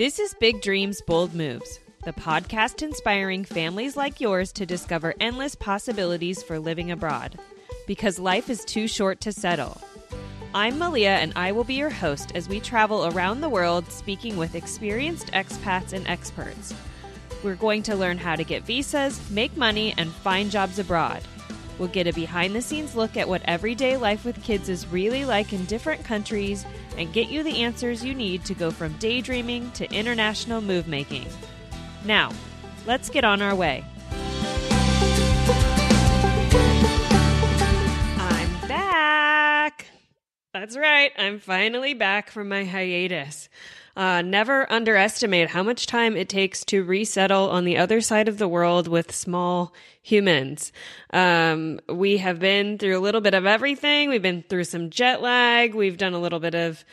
This is Big Dreams, Bold Moves, the podcast inspiring families like yours to discover endless possibilities for living abroad. Because life is too short to settle. I'm Malia, and I will be your host as we travel around the world speaking with experienced expats and experts. We're going to learn how to get visas, make money, and find jobs abroad. We'll get a behind the scenes look at what everyday life with kids is really like in different countries and get you the answers you need to go from daydreaming to international move making. Now, let's get on our way. I'm back. That's right, I'm finally back from my hiatus. Uh, never underestimate how much time it takes to resettle on the other side of the world with small humans. Um, we have been through a little bit of everything. We've been through some jet lag. We've done a little bit of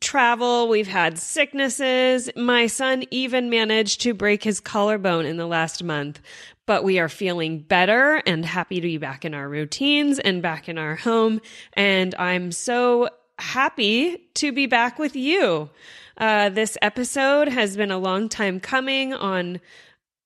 travel. We've had sicknesses. My son even managed to break his collarbone in the last month. But we are feeling better and happy to be back in our routines and back in our home. And I'm so happy to be back with you. Uh, this episode has been a long time coming on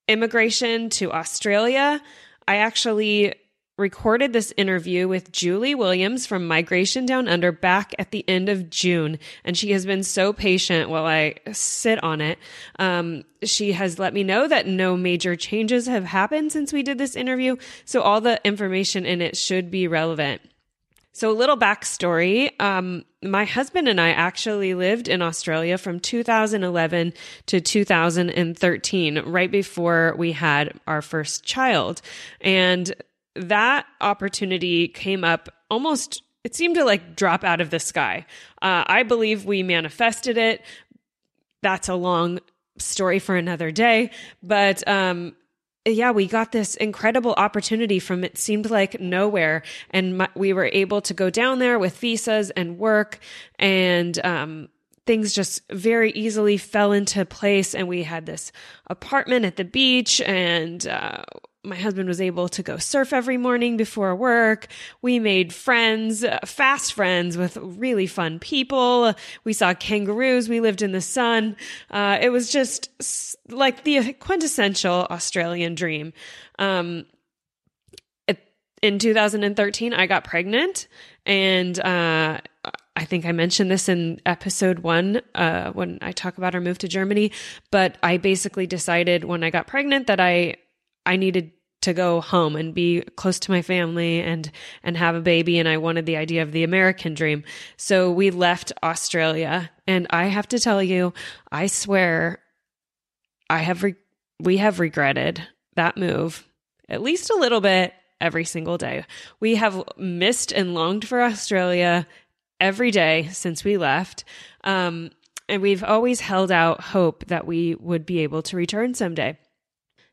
immigration to Australia. I actually recorded this interview with Julie Williams from Migration Down Under back at the end of June, and she has been so patient while I sit on it. Um, she has let me know that no major changes have happened since we did this interview, so all the information in it should be relevant. So, a little backstory. Um, my husband and I actually lived in Australia from 2011 to 2013, right before we had our first child. And that opportunity came up almost, it seemed to like drop out of the sky. Uh, I believe we manifested it. That's a long story for another day. But um, yeah, we got this incredible opportunity from it seemed like nowhere. And my, we were able to go down there with visas and work and, um, things just very easily fell into place. And we had this apartment at the beach and, uh, my husband was able to go surf every morning before work. We made friends, uh, fast friends with really fun people. We saw kangaroos. We lived in the sun. Uh, it was just like the quintessential Australian dream. Um, in 2013, I got pregnant and, uh, I think I mentioned this in episode one uh, when I talk about our move to Germany. But I basically decided when I got pregnant that I I needed to go home and be close to my family and and have a baby and I wanted the idea of the American dream. So we left Australia and I have to tell you, I swear I have re- we have regretted that move at least a little bit every single day. We have missed and longed for Australia every day since we left. Um, and we've always held out hope that we would be able to return someday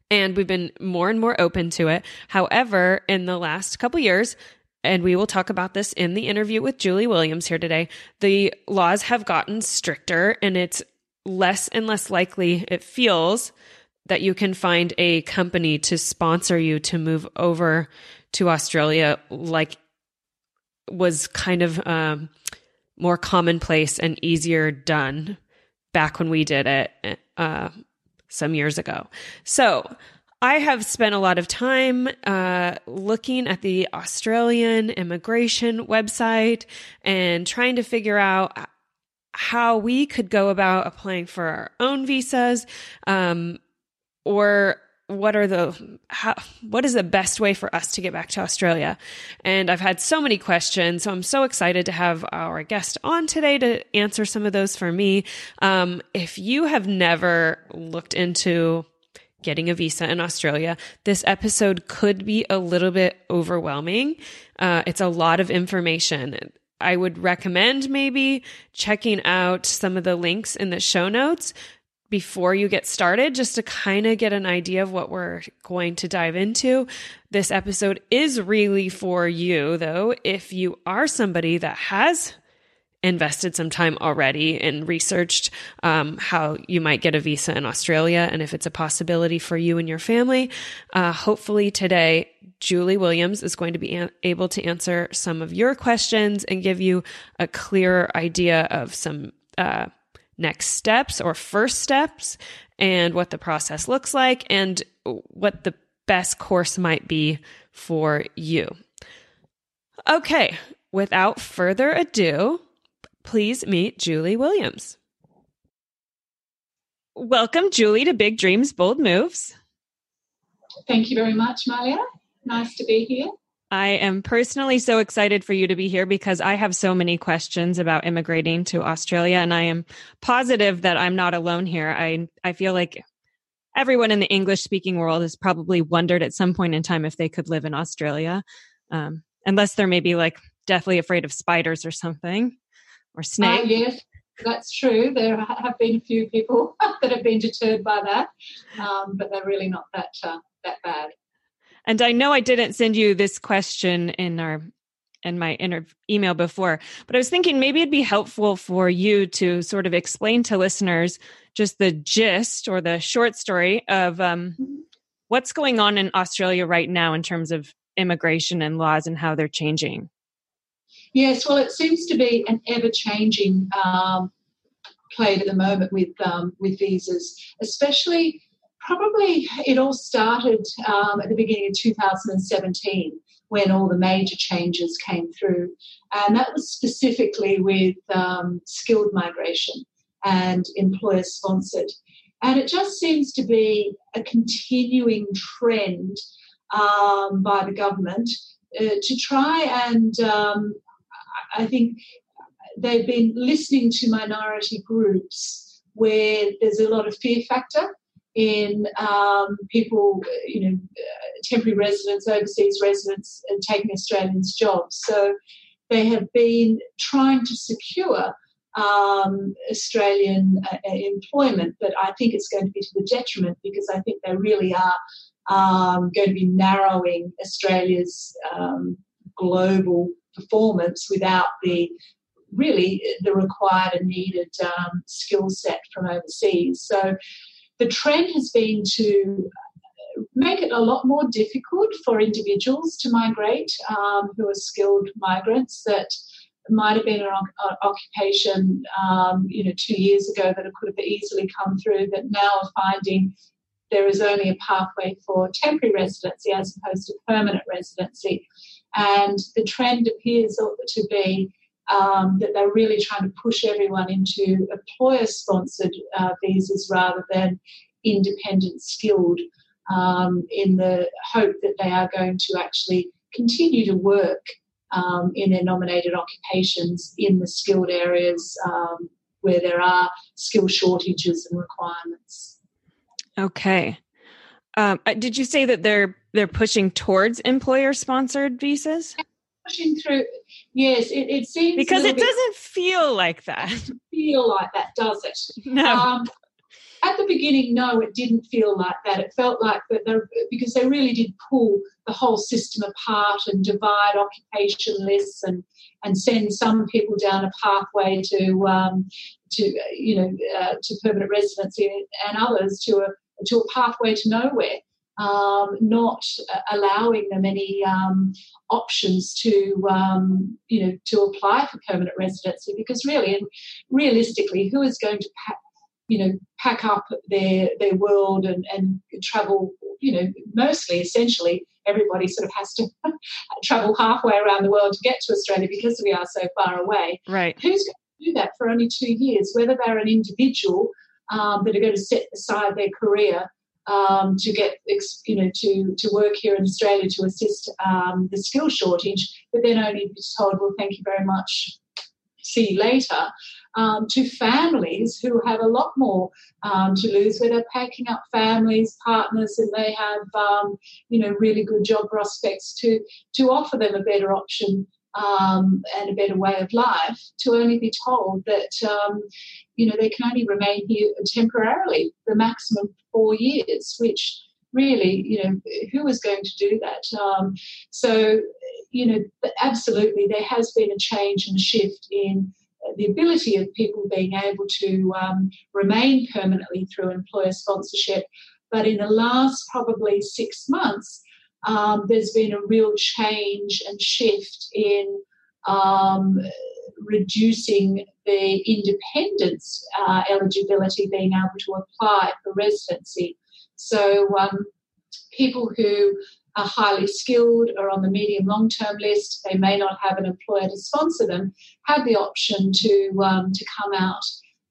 and we've been more and more open to it. However, in the last couple years, and we will talk about this in the interview with Julie Williams here today, the laws have gotten stricter and it's less and less likely it feels that you can find a company to sponsor you to move over to Australia like was kind of um, more commonplace and easier done back when we did it uh, some years ago. So I have spent a lot of time uh, looking at the Australian immigration website and trying to figure out how we could go about applying for our own visas um, or what are the how, what is the best way for us to get back to Australia? And I've had so many questions, so I'm so excited to have our guest on today to answer some of those for me. Um, if you have never looked into getting a visa in Australia, this episode could be a little bit overwhelming. Uh, it's a lot of information. I would recommend maybe checking out some of the links in the show notes before you get started, just to kind of get an idea of what we're going to dive into. This episode is really for you, though, if you are somebody that has invested some time already and researched um, how you might get a visa in Australia and if it's a possibility for you and your family. Uh, hopefully, today, Julie Williams is going to be an- able to answer some of your questions and give you a clearer idea of some. Uh, next steps or first steps and what the process looks like and what the best course might be for you. Okay, without further ado, please meet Julie Williams. Welcome, Julie, to Big Dreams, Bold Moves. Thank you very much, Malia. Nice to be here. I am personally so excited for you to be here because I have so many questions about immigrating to Australia, and I am positive that I'm not alone here. I I feel like everyone in the English speaking world has probably wondered at some point in time if they could live in Australia, um, unless they're maybe like deathly afraid of spiders or something or uh, snakes. Uh, yes, that's true. There have been a few people that have been deterred by that, um, but they're really not that uh, that bad. And I know I didn't send you this question in our in my inter- email before, but I was thinking maybe it'd be helpful for you to sort of explain to listeners just the gist or the short story of um, mm-hmm. what's going on in Australia right now in terms of immigration and laws and how they're changing. Yes, well, it seems to be an ever changing um, plate at the moment with um, with visas, especially probably it all started um, at the beginning of 2017 when all the major changes came through. And that was specifically with um, skilled migration and employer sponsored. And it just seems to be a continuing trend um, by the government uh, to try and, um, I think, they've been listening to minority groups where there's a lot of fear factor in um, people, you know, temporary residents, overseas residents, and taking Australians' jobs. So they have been trying to secure um, Australian uh, employment, but I think it's going to be to the detriment because I think they really are um, going to be narrowing Australia's um, global performance without the really the required and needed um, skill set from overseas. So the trend has been to make it a lot more difficult for individuals to migrate um, who are skilled migrants that might have been an occupation um, you know two years ago that could have easily come through that now are finding there is only a pathway for temporary residency as opposed to permanent residency. And the trend appears to be um, that they're really trying to push everyone into employer sponsored uh, visas rather than independent skilled um, in the hope that they are going to actually continue to work um, in their nominated occupations in the skilled areas um, where there are skill shortages and requirements. Okay. Um, uh, did you say that they're they're pushing towards employer sponsored visas? pushing through. Yes, it, it seems because it doesn't feel like that. Feel like that, does it? No. Um, at the beginning, no, it didn't feel like that. It felt like that because they really did pull the whole system apart and divide occupation lists and and send some people down a pathway to um, to you know uh, to permanent residency and others to a to a pathway to nowhere um, not allowing them any um, options to um, you know to apply for permanent residency because really and realistically who is going to pack, you know pack up their their world and, and travel you know mostly essentially everybody sort of has to travel halfway around the world to get to Australia because we are so far away. Right. Who's going to do that for only two years whether they're an individual um, that are going to set aside their career um, to get you know to to work here in Australia to assist um, the skill shortage, but then only be told, well, thank you very much, see you later. Um, to families who have a lot more um, to lose, where they're packing up families, partners, and they have um, you know really good job prospects to to offer them a better option um, and a better way of life to only be told that um, you know they can only remain here temporarily, the maximum four years, which really you know who is going to do that? Um, so you know absolutely there has been a change and a shift in the ability of people being able to um, remain permanently through employer sponsorship. But in the last probably six months, um, there's been a real change and shift in um, reducing the independence uh, eligibility being able to apply for residency. So, um, people who are highly skilled or on the medium long term list, they may not have an employer to sponsor them, have the option to, um, to come out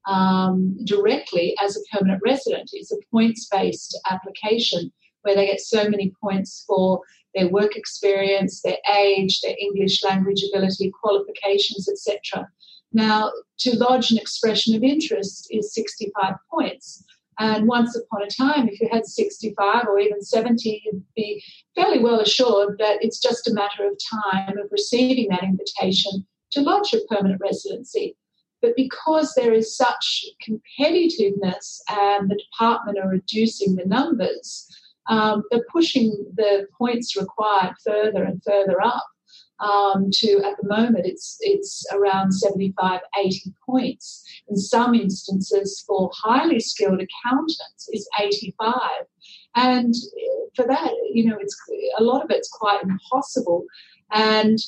um, directly as a permanent resident. It's a points based application where they get so many points for their work experience, their age, their English language ability, qualifications, etc. Now, to lodge an expression of interest is 65 points. And once upon a time, if you had 65 or even 70, you'd be fairly well assured that it's just a matter of time of receiving that invitation to lodge a permanent residency. But because there is such competitiveness and the department are reducing the numbers, um, they're pushing the points required further and further up. Um, to at the moment it's it's around 75 80 points. In some instances for highly skilled accountants is 85 and for that you know it's a lot of it's quite impossible. And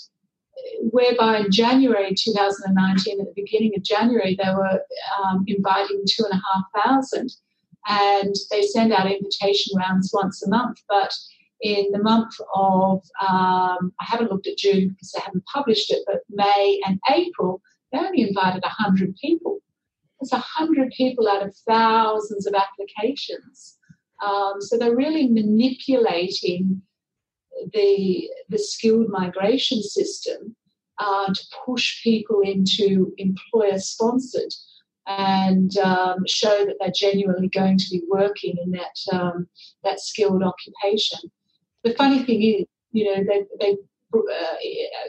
whereby in January 2019, at the beginning of January, they were um, inviting two and a half thousand, and they send out invitation rounds once a month. But in the month of, um, I haven't looked at June because they haven't published it, but May and April, they only invited 100 people. That's 100 people out of thousands of applications. Um, so they're really manipulating the, the skilled migration system uh, to push people into employer sponsored and um, show that they're genuinely going to be working in that um, that skilled occupation. The funny thing is, you know, they, they uh,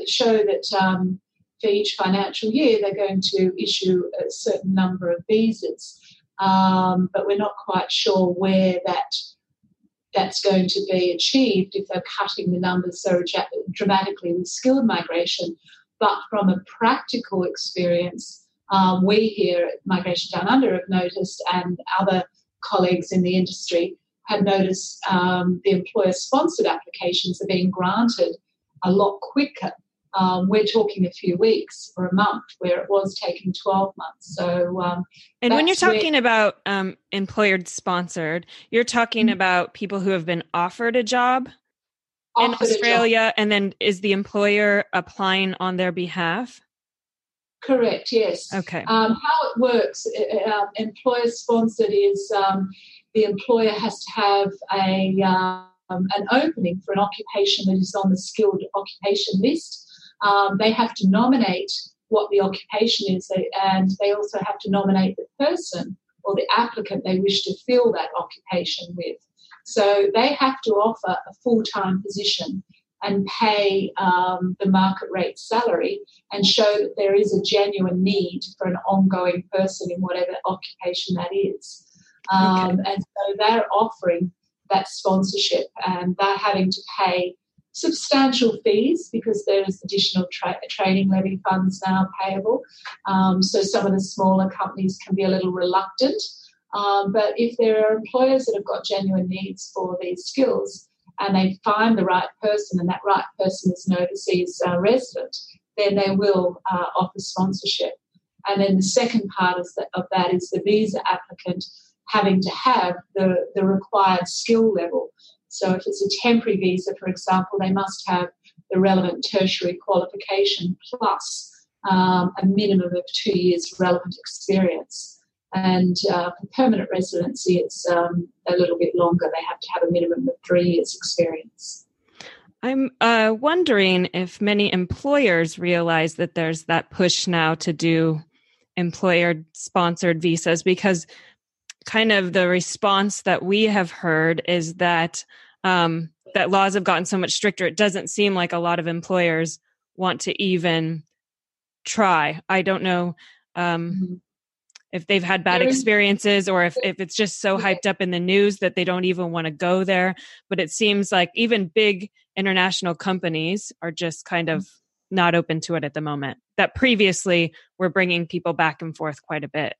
show that um, for each financial year they're going to issue a certain number of visas, um, but we're not quite sure where that that's going to be achieved if they're cutting the numbers so dramatically with skilled migration. But from a practical experience, um, we here at Migration Down Under have noticed, and other colleagues in the industry have noticed, um, the employer sponsored applications are being granted a lot quicker um, we're talking a few weeks or a month where it was taking 12 months. So, um, and when you're talking where, about um, employer sponsored, you're talking mm-hmm. about people who have been offered a job in Australia, and then is the employer applying on their behalf? Correct, yes. Okay. Um, how it works, uh, uh employer sponsored is um, the employer has to have a um, an opening for an occupation that is on the skilled occupation list um, they have to nominate what the occupation is, and they also have to nominate the person or the applicant they wish to fill that occupation with. So they have to offer a full time position and pay um, the market rate salary and show that there is a genuine need for an ongoing person in whatever occupation that is. Um, okay. And so they're offering that sponsorship and they're having to pay substantial fees because there's additional tra- training levy funds now payable. Um, so some of the smaller companies can be a little reluctant. Um, but if there are employers that have got genuine needs for these skills and they find the right person and that right person is an overseas uh, resident, then they will uh, offer sponsorship. And then the second part of, of that is the visa applicant having to have the, the required skill level. So if it's a temporary visa, for example, they must have the relevant tertiary qualification plus um, a minimum of two years relevant experience. And uh, for permanent residency, it's um, a little bit longer. They have to have a minimum of three years experience. I'm uh, wondering if many employers realize that there's that push now to do employer sponsored visas because kind of the response that we have heard is that um, that laws have gotten so much stricter, it doesn't seem like a lot of employers want to even try. I don't know um, mm-hmm. If they've had bad experiences or if, if it's just so hyped up in the news that they don't even want to go there. But it seems like even big international companies are just kind of mm-hmm. not open to it at the moment. That previously were bringing people back and forth quite a bit.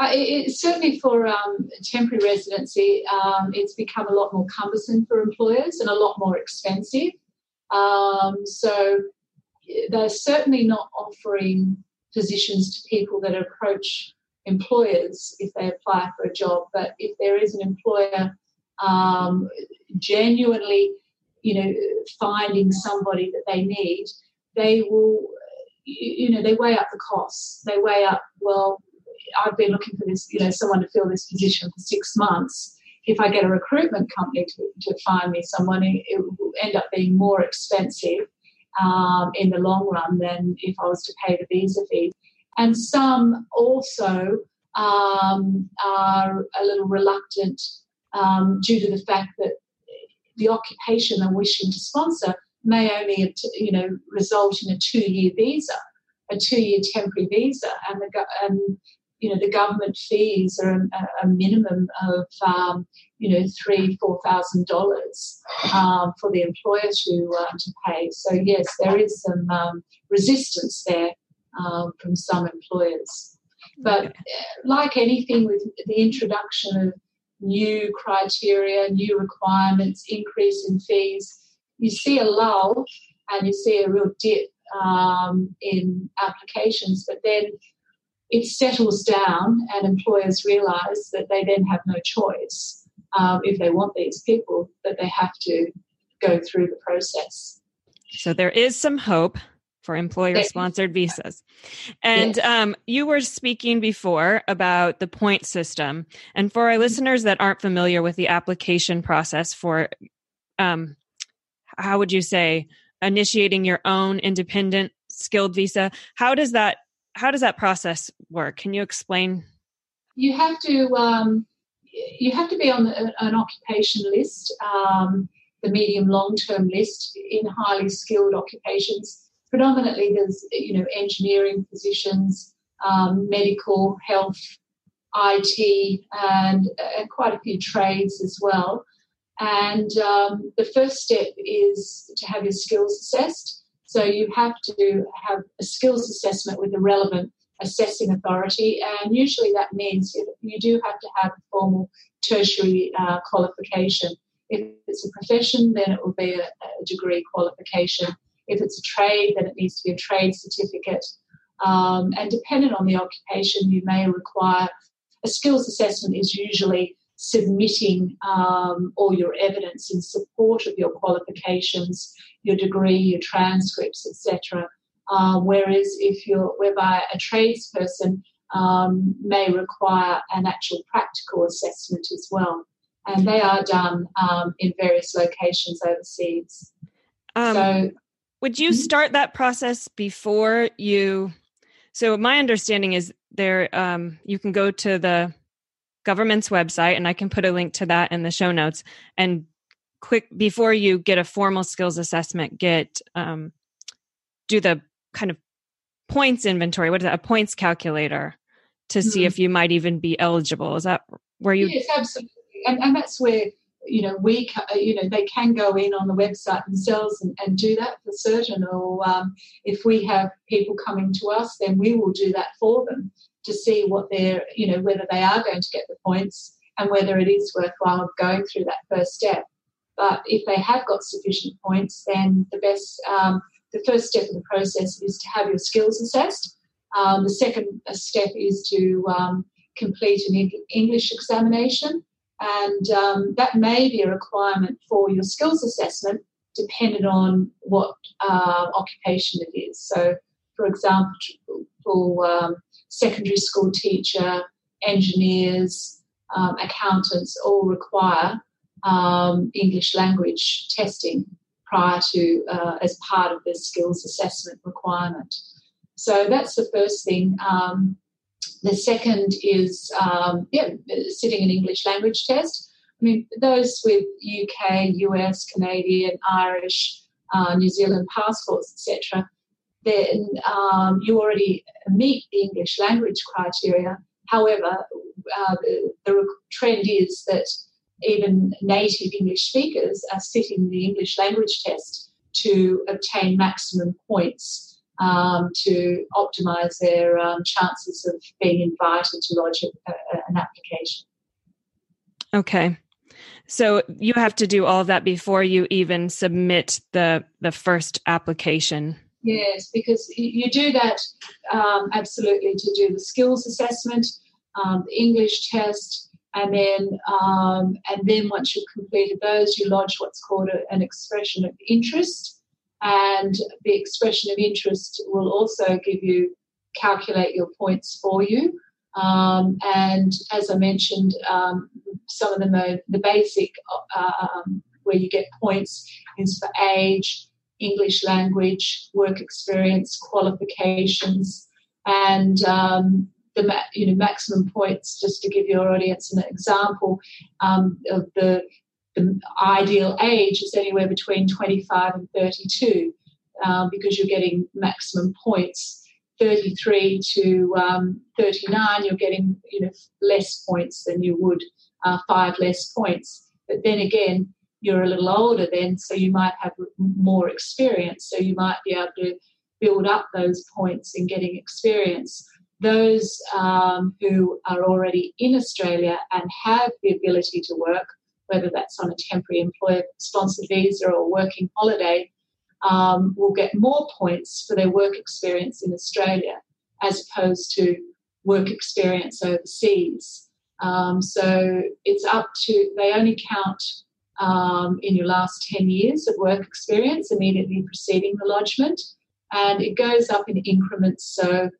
Uh, it, certainly for um, temporary residency, um, it's become a lot more cumbersome for employers and a lot more expensive. Um, so they're certainly not offering positions to people that approach employers if they apply for a job. But if there is an employer um, genuinely, you know, finding somebody that they need, they will, you know, they weigh up the costs. They weigh up, well, I've been looking for this, you know, someone to fill this position for six months. If I get a recruitment company to, to find me someone, it, will end up being more expensive um, in the long run than if I was to pay the visa fee. And some also um, are a little reluctant um, due to the fact that the occupation they're wishing to sponsor may only, you know, result in a two-year visa, a two-year temporary visa, and the you know the government fees are a, a minimum of um, you know three four thousand dollars um, for the employer to uh, to pay. So yes, there is some um, resistance there um, from some employers. But uh, like anything with the introduction of new criteria, new requirements, increase in fees, you see a lull and you see a real dip um, in applications, but then it settles down and employers realize that they then have no choice um, if they want these people, that they have to go through the process. So there is some hope for employer sponsored visas. And um, you were speaking before about the point system. And for our listeners that aren't familiar with the application process for, um, how would you say, initiating your own independent skilled visa, how does that how does that process work? Can you explain? You have to um, you have to be on an occupation list, um, the medium long term list in highly skilled occupations. Predominantly, there's you know engineering positions, um, medical, health, IT, and, and, quite a few trades as well. And um, the first step is to have your skills assessed. So you have to have a skills assessment with a relevant assessing authority, and usually that means you do have to have a formal tertiary uh, qualification. If it's a profession, then it will be a, a, degree qualification. If it's a trade, then it needs to be a trade certificate. Um, and depending on the occupation, you may require a skills assessment is usually submitting um, all your evidence in support of your qualifications, your degree, your transcripts, etc. Uh, whereas if you're whereby a tradesperson um, may require an actual practical assessment as well, and they are done um, in various locations overseas. Um, so, would you hmm? start that process before you? So my understanding is there um, you can go to the government's website, and I can put a link to that in the show notes. And quick before you get a formal skills assessment, get um, do the kind of points inventory. What is that? A points calculator to mm-hmm. see if you might even be eligible. Is that where you? Yes, absolutely, and, and that's where you know we uh, you know they can go in on the website themselves and, and do that for certain or um, if we have people coming to us then we will do that for them to see what they're, you know, whether they are going to get the points and whether it is worthwhile going through that first step. But if they have got sufficient points, then the best, um, the first step of the process is to have your skills assessed. Um, the second step is to um, complete an English examination, and um, that may be a requirement for your skills assessment, depending on what uh, occupation it is. So, for example, um, secondary school teacher, engineers, um, accountants all require um, English language testing prior to uh, as part of the skills assessment requirement. So that's the first thing. Um, the second is um, yeah, sitting an English language test. I mean, those with UK, US, Canadian, Irish, uh, New Zealand passports, etc then um, you already meet the English language criteria. However, uh, the, the, trend is that even native English speakers are sitting the English language test to obtain maximum points um, to optimize their um, chances of being invited to lodge a, a, an application. Okay. So you have to do all of that before you even submit the the first application Yes, because you do that um, absolutely to do the skills assessment, um, the English test, and then um, and then once you've completed those, you lodge what's called a, an expression of interest, and the expression of interest will also give you calculate your points for you. Um, and as I mentioned, um, some of are the basic uh, um, where you get points is for age, English language, work experience, qualifications, and um, the you know maximum points. Just to give your audience an example um, of the the ideal age is anywhere between 25 and 32 um, because you're getting maximum points. 33 to um, 39, you're getting you know less points than you would uh, five less points. But then again, you're a little older then, so you might have more experience. So you might be able to build up those points in getting experience. Those um, who are already in Australia and have the ability to work, whether that's on a temporary employer sponsored visa or working holiday, um, will get more points for their work experience in Australia as opposed to work experience overseas. Um, so it's up to, they only count um, in your last 10 years of work experience immediately preceding the lodgement. And it goes up in increments. So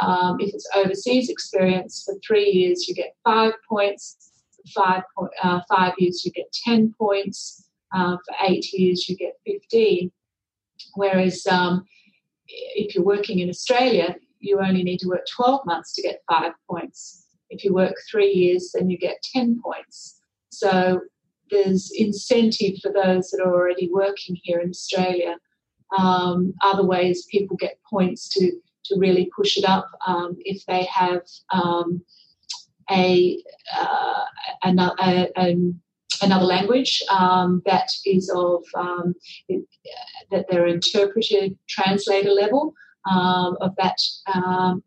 um, if it's overseas experience, for three years you get five points, five, uh, five years you get 10 points, uh, for eight years you get 15. Whereas um, if you're working in Australia, you only need to work 12 months to get five points. If you work three years, then you get 10 points. So there's incentive for those that are already working here in Australia. Um, other ways people get points to to really push it up um, if they have um, a, uh, another, a, another language um, that is of um, it, that they're interpreter translator level um, of that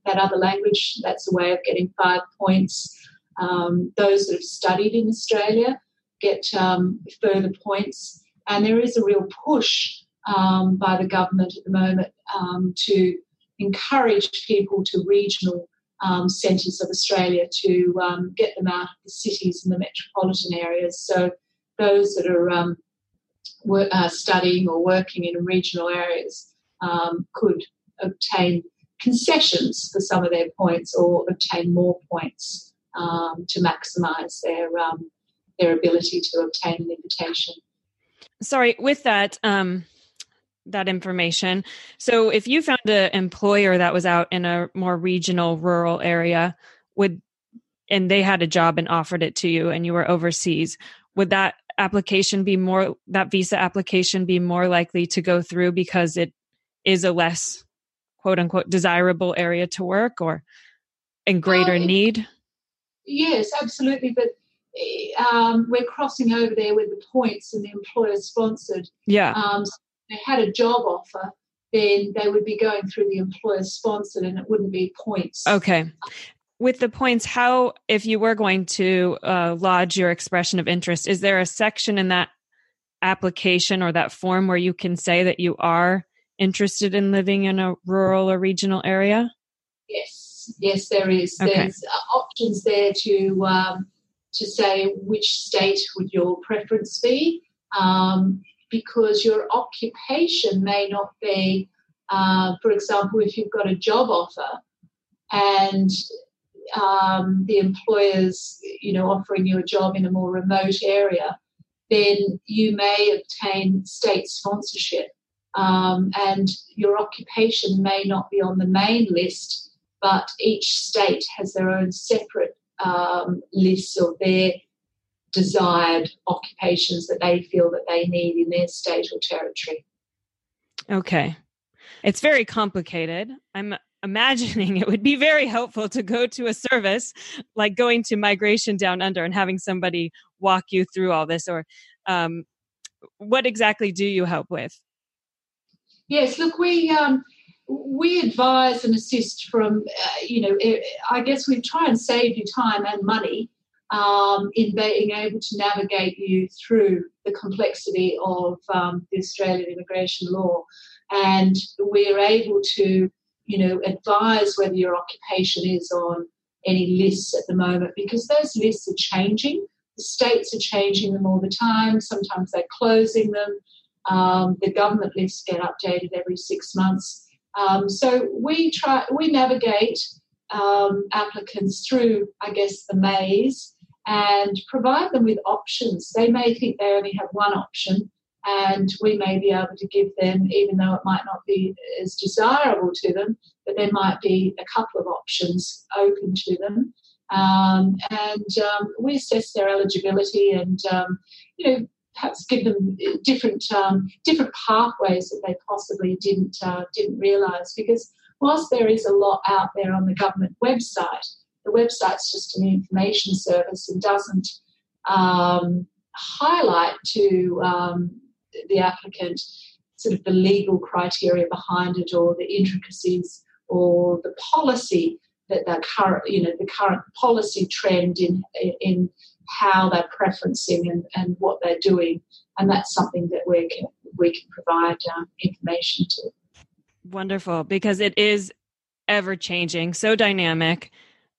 that other language. That's a way of getting five points. those that have studied in Australia get um, further points. And there is a real push um, by the government at the moment um, to encourage people to regional um, centres of Australia to um, get them out of the cities and the metropolitan areas. So those that are um, uh, studying or working in regional areas could obtain concessions for some of their points or obtain more points um, to maximise their um, their ability to obtain an invitation. Sorry, with that um, that information. So, if you found an employer that was out in a more regional, rural area, would and they had a job and offered it to you, and you were overseas, would that application be more that visa application be more likely to go through because it is a less quote unquote desirable area to work or in greater it, need? Yes, absolutely. But um, we're crossing over there with the points and the employer sponsored. Yeah. Um, so they had a job offer, then they would be going through the employer sponsored and it wouldn't be points. Okay. With the points, how, if you were going to uh, lodge your expression of interest, is there a section in that application or that form where you can say that you are interested in living in a rural or regional area? Yes, yes, there is. Okay. There's uh, options there to um, to say which state would your preference be, um, because your occupation may not be, uh, for example, if you've got a job offer and um, the employer's, you know, offering you a job in a more remote area, then you may obtain state sponsorship. Um, and your occupation may not be on the main list, but each state has their own separate um, lists of their desired occupations that they feel that they need in their state or territory. Okay. It's very complicated. I'm imagining it would be very helpful to go to a service like going to Migration Down Under and having somebody walk you through all this. Or um, what exactly do you help with? Yes, look, we um, we advise and assist from, uh, you know, eh, I guess we try and save you time and money um, in being able to navigate you through the complexity of um, the Australian immigration law. and we're able to, you know, advise whether your occupation is on any lists at the moment because those lists are changing. The states are changing them all the time. Sometimes they're closing them. Um, the government lists get updated every six months. Um, so we try, we navigate um, applicants through, I guess, the maze and provide them with options. They may think they only have one option, and we may be able to give them, even though it might not be as desirable to them, but there might be a couple of options open to them. Um, and um, we assess their eligibility and, um, you know, perhaps give them different um, different pathways that they possibly didn't uh, didn't realise. Because whilst there is a lot out there on the government website, the website's just an information service and doesn't um, highlight to um, the applicant sort of the legal criteria behind it or the intricacies or the policy that the current you know the current policy trend in in how they're preferencing and, and what they're doing. And that's something that we can we can provide um, information to. Wonderful because it is ever changing so dynamic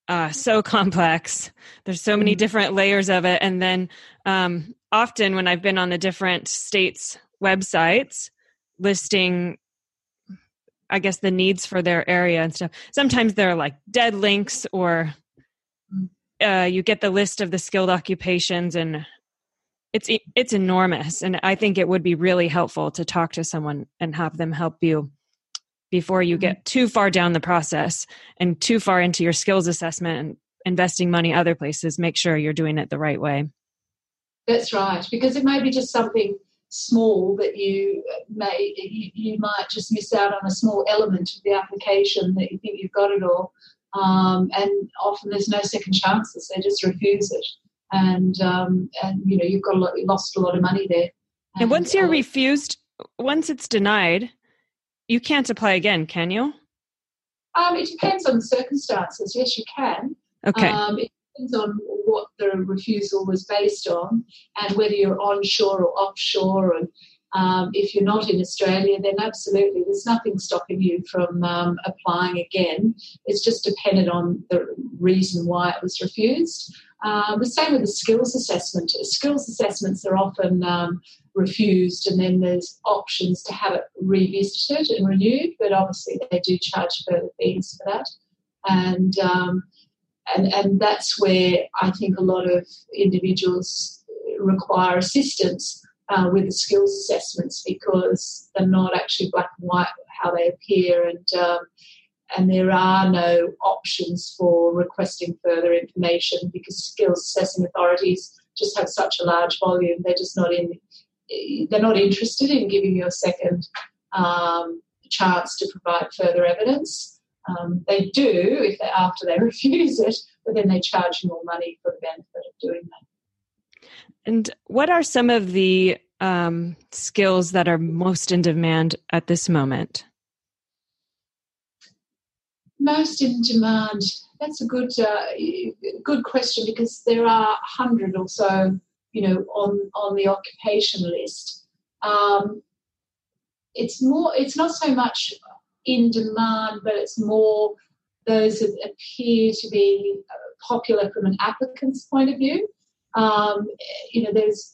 uh, so complex. There's so many mm-hmm. different layers of it. And then um, often when I've been on the different states' websites listing, I guess, the needs for their area and stuff, sometimes there are like dead links or uh, you get the list of the skilled occupations and it's it's enormous and i think it would be really helpful to talk to someone and have them help you before you get mm-hmm. too far down the process and too far into your skills assessment and investing money other places make sure you're doing it the right way. That's right because it may be just something small that you may you, you might just miss out on a small element of the application that you think you've got it all. Um, and often there's no second chances they just refuse it. And um, and you know you've got a lot, lost a lot of money there. And, and once you're uh, refused once it's denied you can't apply again, can you? Um, it depends on the circumstances. Yes, you can. Okay. Um, it depends on what the refusal was based on and whether you're onshore or offshore. And um, if you're not in Australia, then absolutely, there's nothing stopping you from um, applying again. It's just dependent on the reason why it was refused. Uh, the same with the skills assessment. Skills assessments are often um, refused, and then there's options to have it revisited and renewed. But obviously, they do charge further fees for that, and um, and and that's where I think a lot of individuals require assistance uh, with the skills assessments because they're not actually black and white how they appear, and um, and there are no options for requesting further information because skills assessing authorities just have such a large volume. They're just not in. They're not interested in giving you a second um, chance to provide further evidence. Um, they do if they after they refuse it, but then they charge you more money for the benefit of doing that. And what are some of the um, skills that are most in demand at this moment? most in demand? That's a good uh, good question because there are hundred or so, you know, on on the occupation list. Um, it's more. It's not so much in demand, but it's more those that appear to be popular from an applicant's point of view. Um, you know, there's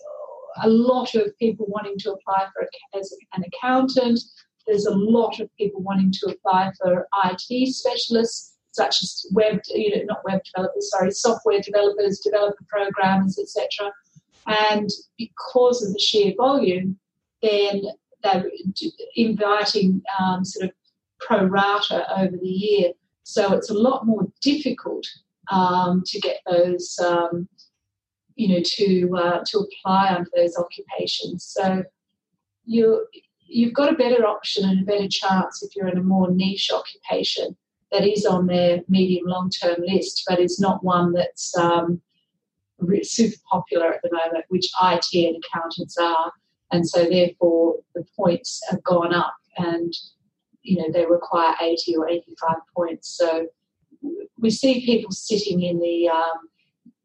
a lot of people wanting to apply for a, as an accountant. There's a lot of people wanting to apply for IT specialists, such as web, you know, not web developers, sorry, software developers, developer programmers, etc. And because of the sheer volume, then they're inviting um, sort of pro rata over the year. So it's a lot more difficult um, to get those, um, you know, to uh, to apply under those occupations. So you you've got a better option and a better chance if you're in a more niche occupation that is on their medium long term list, but is not one that's um, super popular at the moment, which IT and accountants are. And so, therefore, the points have gone up and you know they require 80 or 85 points. So, we see people sitting in the um,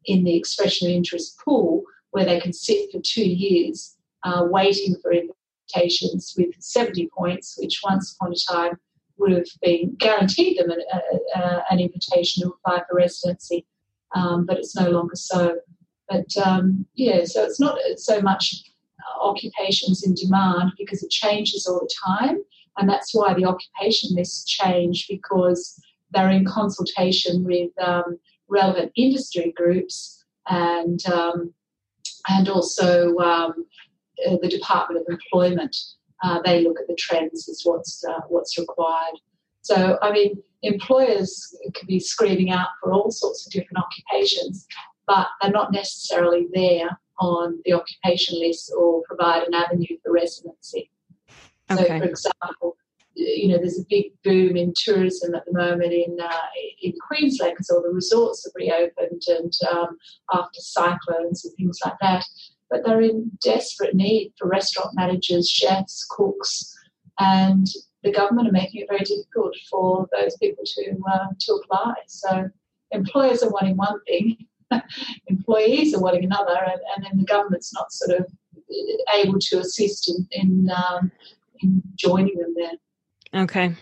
in the expression of interest pool where they can sit for two years uh, waiting for invitations with 70 points, which once upon a time would have been guaranteed them an, a, a, an invitation to apply for residency, um, but it's no longer so. But um, yeah, so it's not so much occupations in demand because it changes all the time, and that's why the occupation lists change because they're in consultation with um, relevant industry groups and um, and also um, the Department of Employment. Uh, they look at the trends as what's uh, what's required. So, I mean, employers can be screening out for all sorts of different occupations, but they're not necessarily there on the occupation list or provide an avenue for residency. Okay. So, for example, you know, there's a big boom in tourism at the moment in uh, in Queensland because all the resorts have reopened and um, after cyclones and things like that but they're in desperate need for restaurant managers, chefs, cooks, and the government are making it very difficult for those people to uh, to apply. So employers are wanting one thing, employees are wanting another, and, and, then the government's not sort of able to assist in in, um, in joining them there. Okay.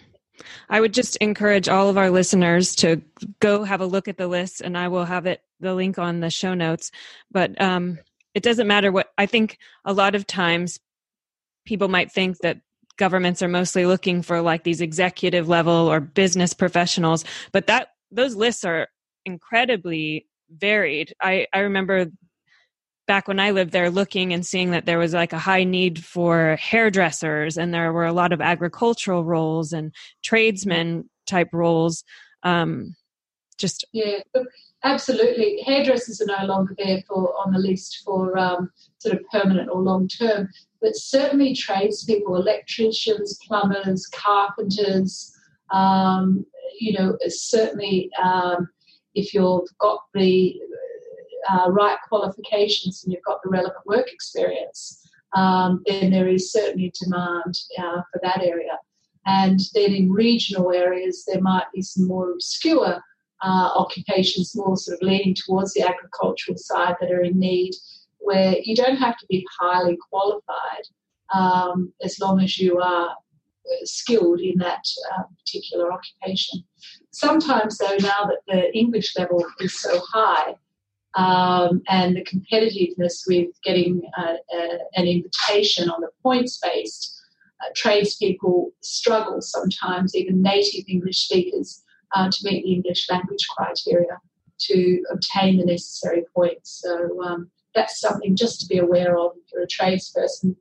I would just encourage all of our listeners to go have a look at the list, and I will have it the link on the show notes. But um, it doesn't matter what i think a lot of times people might think that governments are mostly looking for like these executive level or business professionals but that those lists are incredibly varied. I i remember back when i lived there looking and seeing that there was like a high need for hairdressers and there were a lot of agricultural roles and tradesmen type roles. Um just yeah Absolutely, hairdressers are no longer there for on the list for um, sort of permanent or long term, but certainly tradespeople, electricians, plumbers, carpenters. Um, you know, certainly um, if you've got the uh, right qualifications and you've got the relevant work experience, um, then there is certainly demand uh, for that area. And then in regional areas, there might be some more obscure uh, occupations more sort of leaning towards the agricultural side that are in need, where you don't have to be highly qualified um, as long as you are uh, skilled in that uh, particular occupation. Sometimes, though, now that the English level is so high, um, and the competitiveness with getting uh, uh, an invitation on the points based, uh, tradespeople struggle sometimes, even native English speakers uh, to meet the English language criteria to obtain the necessary points. So um, that's something just to be aware of for a tradesperson.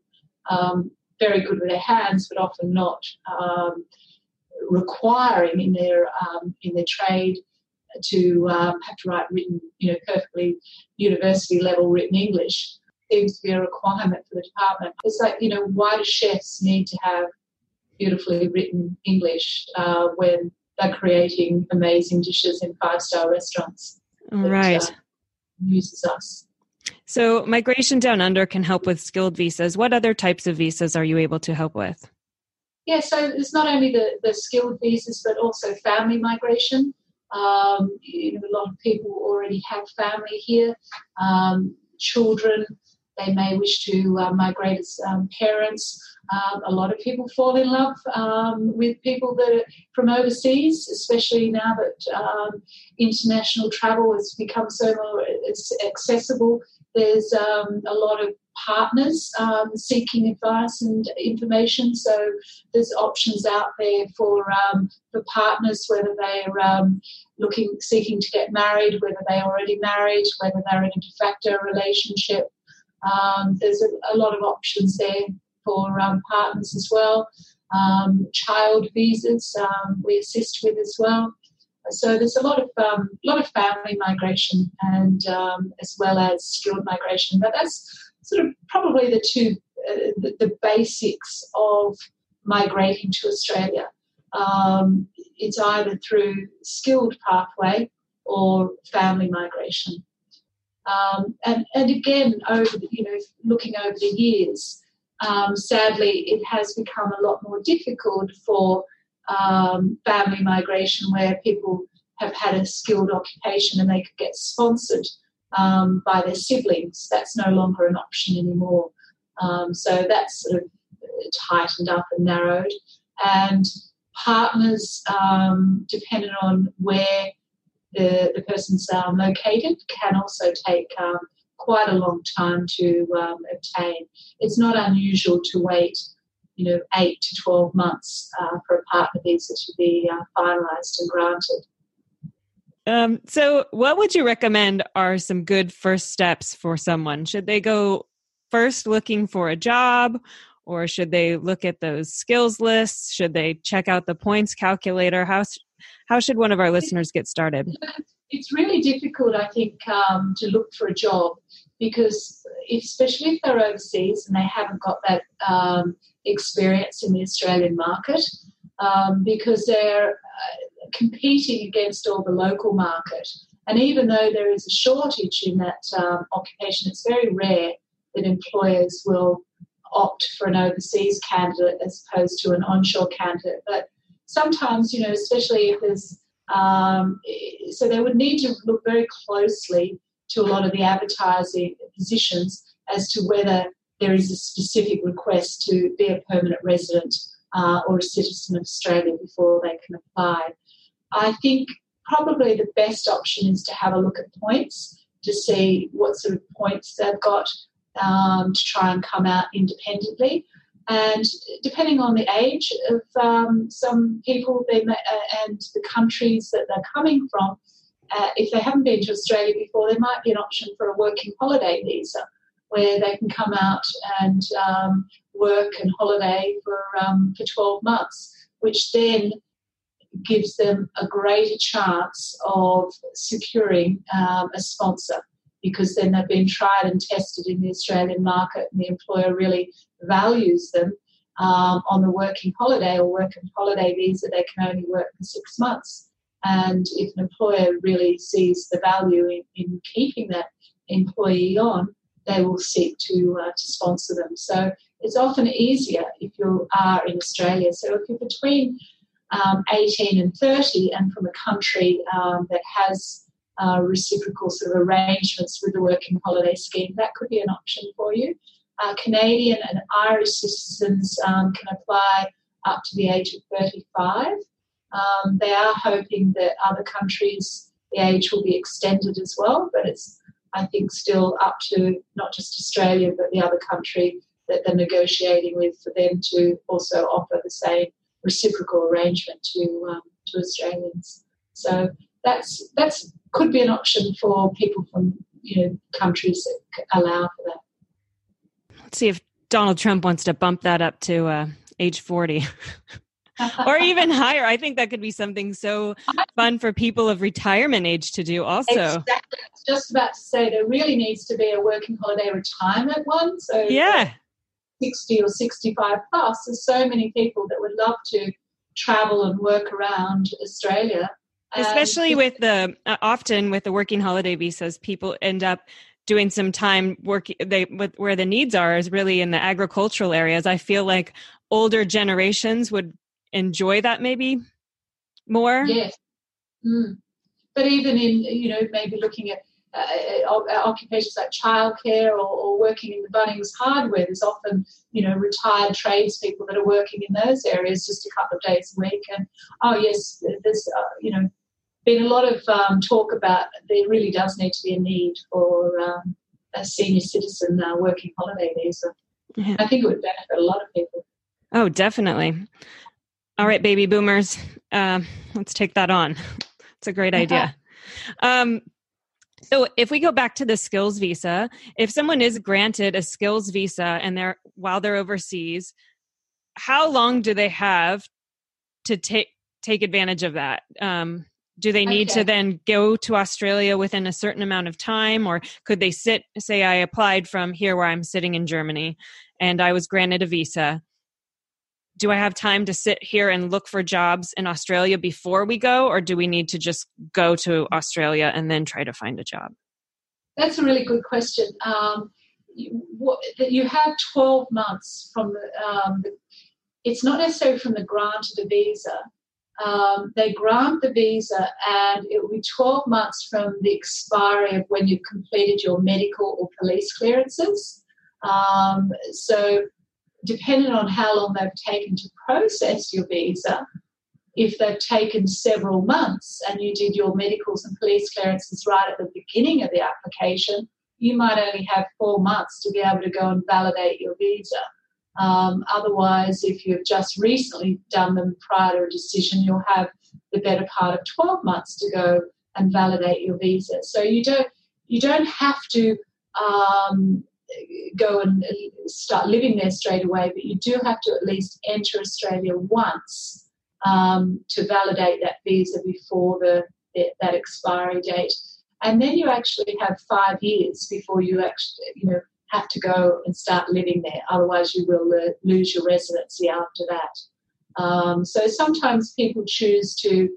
Um, very good with their hands, but often not um, requiring in their um, in their trade to um, have to write written, you know, perfectly university level written English seems to be a requirement for the department. It's like, you know, why do chefs need to have beautifully written English uh, when they're creating amazing dishes in five star restaurants. That, right. Uh, uses us. So, Migration Down Under can help with skilled visas. What other types of visas are you able to help with? Yeah, so it's not only the, the skilled visas, but also family migration. Um, you know, a lot of people already have family here, um, children. They may wish to uh, migrate as um, parents. Um, a lot of people fall in love um, with people that are from overseas, especially now that um, international travel has become so more accessible. There's um, a lot of partners um, seeking advice and information, so there's options out there for um, for partners, whether they're looking seeking to get married, whether they're already married, whether they're in a de facto relationship. there's a, a lot of options there for um, partners as well. Um, child visas um, we assist with as well. So there's a lot of um, lot of family migration and um, as well as skilled migration. But that's sort of probably the two uh, the, the, basics of migrating to Australia. It's either through skilled pathway or family migration. Um, and, and again, over the, you know, looking over the years, um, sadly, it has become a lot more difficult for um, family migration where people have had a skilled occupation and they could get sponsored um, by their siblings. That's no longer an option anymore. Um, so that's sort of tightened up and narrowed. And partners, um, depending on where the, the person's located, can also take um, quite a long time to um, obtain. It's not unusual to wait, you know, eight to 12 months uh, for a partner visa to be uh, finalised and granted. Um, so, what would you recommend are some good first steps for someone? Should they go first looking for a job, or should they look at those skills lists? Should they check out the points calculator? How how should one of our listeners get started? It's really difficult, I think, um, to look for a job because, especially if they're overseas and they haven't got that um, experience in the Australian market, um, because they're uh, competing against all the local market. And even though there is a shortage in that um, occupation, it's very rare that employers will opt for an overseas candidate as opposed to an onshore candidate. But sometimes, you know, especially if there's, um, so they would need to look very closely to a lot of the advertising positions as to whether there is a specific request to be a permanent resident uh, or a citizen of Australia before they can apply. I think probably the best option is to have a look at points to see what sort of points they've got um, to try and come out independently. And depending on the age of um, some people may, uh, and the countries that they're coming from, uh, if they haven't been to Australia before, there might be an option for a working holiday visa where they can come out and um, work and holiday for, um, for 12 months, which then gives them a greater chance of securing um, a sponsor because then they've been tried and tested in the Australian market and the employer really values them um, on the working holiday or working holiday visa, they can only work for six months. And if an employer really sees the value in, in keeping that employee on, they will seek to, uh, to sponsor them. So it's often easier if you are in Australia. So if you're between um, 18 and 30 and from a country um, that has uh, reciprocal sort of arrangements with the working holiday scheme, that could be an option for you. Uh, Canadian and Irish citizens um, can apply up to the age of 35. Um, they are hoping that other countries, the age will be extended as well, but it's, I think, still up to not just Australia, but the other country that they're negotiating with for them to also offer the same reciprocal arrangement to um, to Australians. So that's that's could be an option for people from you know countries that allow for that. Let's see if Donald Trump wants to bump that up to uh, age forty. or even higher. I think that could be something so fun for people of retirement age to do also. Exactly. I was just about to say there really needs to be a working holiday retirement one. So yeah. 60 or 65 plus, there's so many people that would love to travel and work around Australia. Especially with the uh, often with the working holiday visas, people end up doing some time work they with where the needs are is really in the agricultural areas. I feel like older generations would enjoy that maybe more. Yes. Mm. But even in you know maybe looking at uh, uh, uh, occupations like childcare or, or working in the Bunnings hardware. There's often, you know, retired tradespeople that are working in those areas just a couple of days a week. And oh yes, there's uh, you know been a lot of um, talk about there really does need to be a need for um, a senior citizen uh, working holiday visa. Yeah. I think it would benefit a lot of people. Oh, definitely. All right, baby boomers, uh, let's take that on. It's a great idea. Um, so if we go back to the skills visa, if someone is granted a skills visa and they're while they're overseas, how long do they have to take take advantage of that? Um, do they need okay. to then go to Australia within a certain amount of time, or could they sit? Say, I applied from here where I'm sitting in Germany, and I was granted a visa do I have time to sit here and look for jobs in Australia before we go, or do we need to just go to Australia and then try to find a job? That's a really good question. Um, you, have 12 months from the, um, the, it's not necessarily from the grant of the visa. Um, they grant the visa and it will be 12 months from the expiry of when you've completed your medical or police clearances. Um, so depending on how long they've taken to process your visa, if they've taken several months and you did your medicals and police clearances right at the beginning of the application, you might only have four months to be able to go and validate your visa. Um, otherwise, if you've just recently done them prior to a decision, you'll have the better part of 12 months to go and validate your visa. So you don't you don't have to um, go and start living there straight away, but you do have to at least enter Australia once um, to validate that visa before the, the, that expiry date. And then you actually have five years before you actually, you know, have to go and start living there. Otherwise, you will lose your residency after that. Um, so sometimes people choose to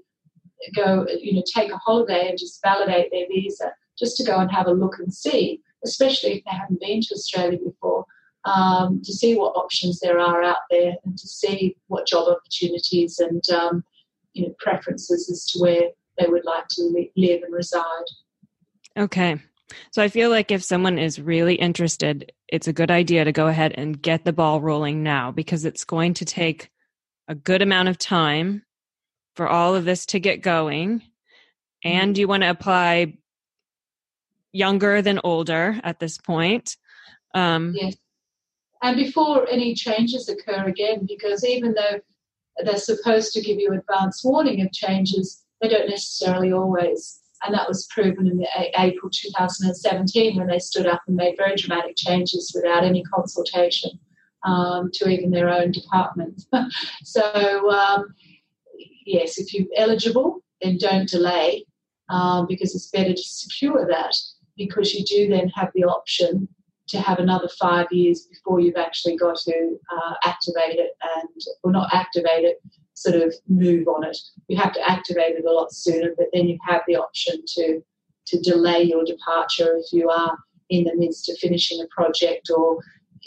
go, you know, take a holiday and just validate their visa, just to go and have a look and see, especially if they haven't been to Australia before, um, to see what options there are out there and to see what job opportunities and um, you know preferences as to where they would like to live and reside. Okay. So I feel like if someone is really interested, it's a good idea to go ahead and get the ball rolling now because it's going to take a good amount of time for all of this to get going. And mm-hmm. you want to apply younger than older at this point. Um, yes. And before any changes occur again, because even though they're supposed to give you advance warning of changes, they don't necessarily always and that was proven in April 2017 when they stood up and made very dramatic changes without any consultation um, to even their own department. so, um, yes, if you're eligible, then don't delay um, because it's better to secure that because you do then have the option to have another five years before you've actually got to uh, activate it and, or not activate it, sort of move on it. You have to activate it a lot sooner, but then you have the option to to delay your departure if you are in the midst of finishing a project or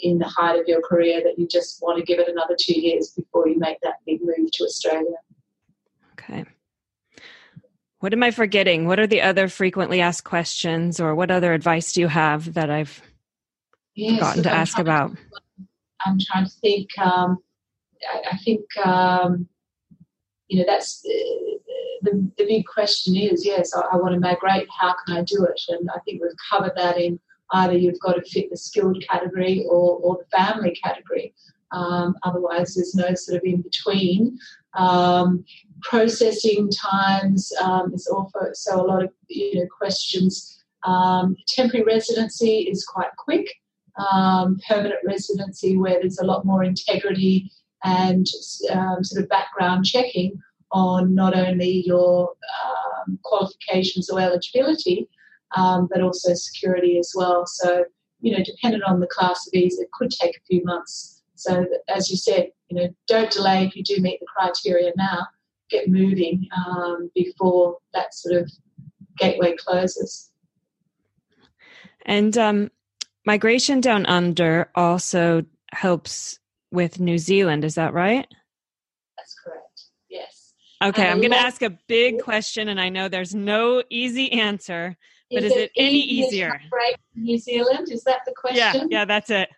in the height of your career that you just want to give it another two years before you make that big move to Australia. Okay. What am I forgetting? What are the other frequently asked questions, or what other advice do you have that I've yes, forgotten to I'm ask about? To, I'm trying to think. Um, I, I, think um, you know, that's the, the, the big question is, yes, I, I, want to migrate. How can I do it? And I think we've covered that in either you've got to fit the skilled category or, or the family category. Um, otherwise, there's no sort of in between. Um, processing times um, is also a lot of you know questions. Um, temporary residency is quite quick. Um, permanent residency, where there's a lot more integrity and um, sort of background checking on not only your um, qualifications or eligibility, um, but also security as well. So, you know, dependent on the class of visa, it could take a few months. So, as you said, you know, don't delay if you do meet the criteria now. Get moving um, before that sort of gateway closes. And um, migration down under also helps with New Zealand. Is that right? That's correct. Yes. Okay, I'm going to ask a big question, and I know there's no easy answer, but is, is it, any easier? New Zealand? Is that the question? Yeah, yeah, that's it.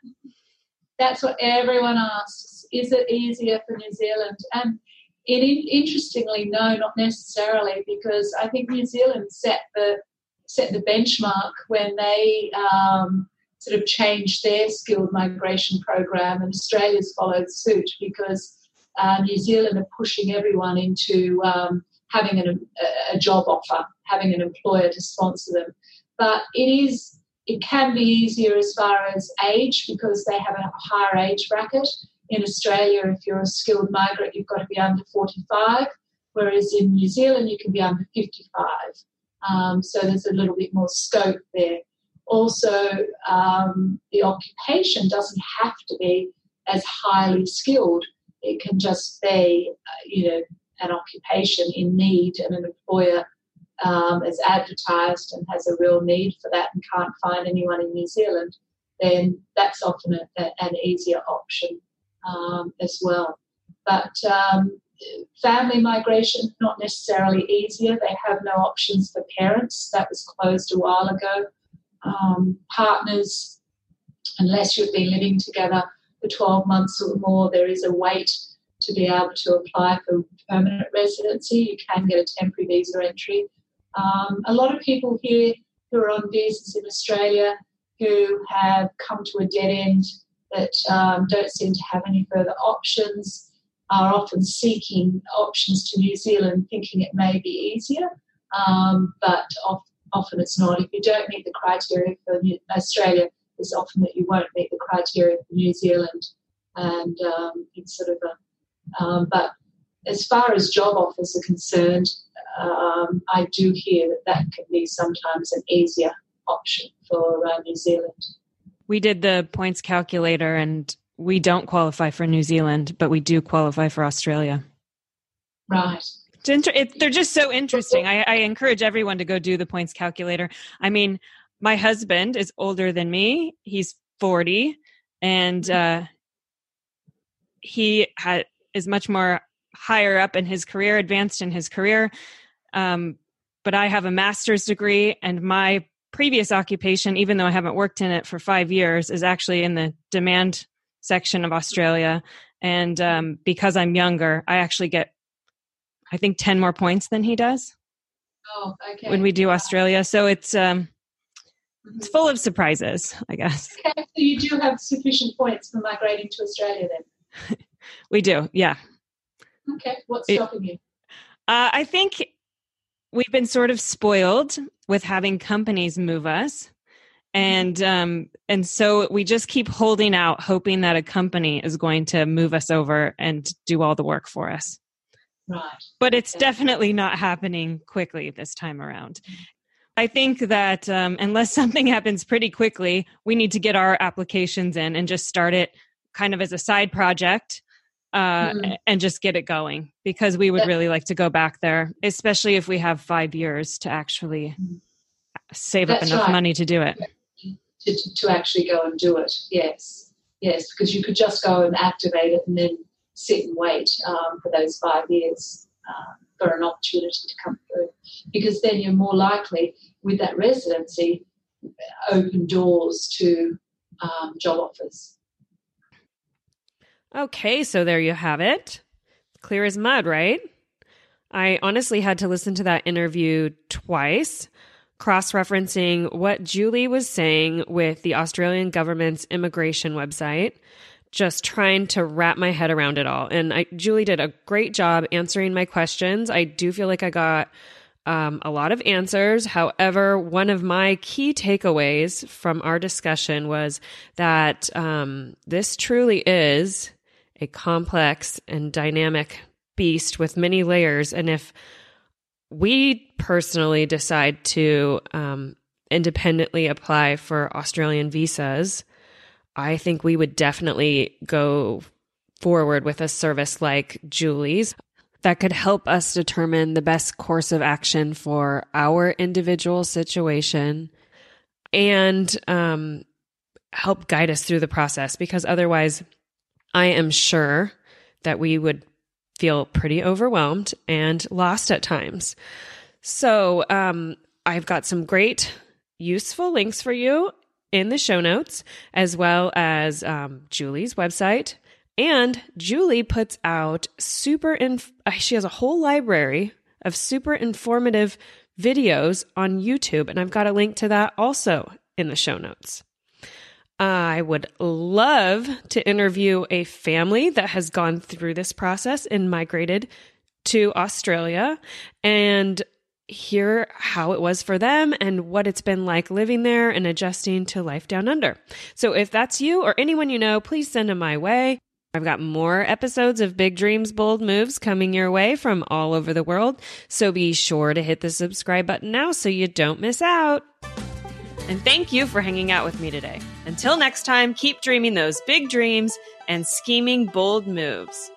That's what everyone asks. Is it easier for New Zealand? And it, interestingly, no, not necessarily, because I think New Zealand set the set the benchmark when they um, sort of changed their skilled migration program, and Australia's followed suit because uh, New Zealand are pushing everyone into um, having an, a, job offer, having an employer to sponsor them. But it is it can be easier as far as age because they have a higher age bracket. In Australia, if you're a skilled migrant, you've got to be under 45, whereas in New Zealand, you can be under 55. Um, so there's a little bit more scope there also um, the occupation doesn't have to be as highly skilled. It can just be, uh, you know, an occupation in need and an employer um, is advertised and has a real need for that and can't find anyone in New Zealand, then that's often a, a, an easier option um, as well. But um, family migration, not necessarily easier. They have no options for parents. That was closed a while ago um, partners, unless you've been living together, for 12 months or more, there is a wait to be able to apply for permanent residency. You can get a temporary visa entry. Um, a lot of people here who are on visas in Australia who have come to a dead end that um, don't seem to have any further options are often seeking options to New Zealand, thinking it may be easier, um, but often it's not. If you don't meet the criteria for New- Australia, it's often that you won't meet the criteria for New Zealand, and um, it's sort of a. Um, but as far as job offers are concerned, um, I do hear that that can be sometimes an easier option for uh, New Zealand. We did the points calculator and we don't qualify for New Zealand, but we do qualify for Australia. Right. Inter- it, they're just so interesting. I, I encourage everyone to go do the points calculator. I mean, my husband is older than me. He's 40 and mm-hmm. uh, he had, is much more higher up in his career, advanced in his career. Um, but I have a master's degree and my previous occupation, even though I haven't worked in it for five years, is actually in the demand section of Australia. And um, because I'm younger, I actually get, I think, 10 more points than he does. Oh, okay. When we do Australia. So it's, um, it's full of surprises, I guess. Okay, so you do have sufficient points for migrating to Australia then? we do, yeah. Okay, what's stopping it, you? Uh, I think we've been sort of spoiled with having companies move us and um, and so we just keep holding out hoping that a company is going to move us over and do all the work for us right but it's yeah. definitely not happening quickly this time around mm-hmm. i think that um, unless something happens pretty quickly we need to get our applications in and just start it kind of as a side project uh, mm. and just get it going because we would really like to go back there especially if we have five years to actually mm. save That's up enough right. money to do it to, to actually go and do it. Yes, yes, because you could just go and activate it and then sit and wait um, for those five years um, for an opportunity to come through. Because then you're more likely with that residency open doors to um, job offers. Okay, so there you have it. Clear as mud, right? I honestly had to listen to that interview twice cross referencing what Julie was saying with the Australian government's immigration website, just trying to wrap my head around it all. And I, Julie did a great job answering my questions. I do feel like I got um, a lot of answers. However, one of my key takeaways from our discussion was that um, this truly is a complex and dynamic beast with many layers. And if we personally decide to um, independently apply for Australian visas, I think we would definitely go forward with a service like Julie's that could help us determine the best course of action for our individual situation and um, help guide us through the process because otherwise, I am sure that we would feel pretty overwhelmed and lost at times. So, um, I've got some great, useful links for you in the show notes, as well as um, Julie's website. And Julie puts out super, inf- she has a whole library of super informative videos on YouTube. And I've got a link to that also in the show notes. I would love to interview a family that has gone through this process and migrated to Australia and hear how it was for them and what it's been like living there and adjusting to life down under. So if that's you or anyone you know, please send them my way. I've got more episodes of Big Dreams, Bold Moves coming your way from all over the world. So be sure to hit the subscribe button now so you don't miss out. And thank you for hanging out with me today. Until next time, keep dreaming those big dreams and scheming bold moves.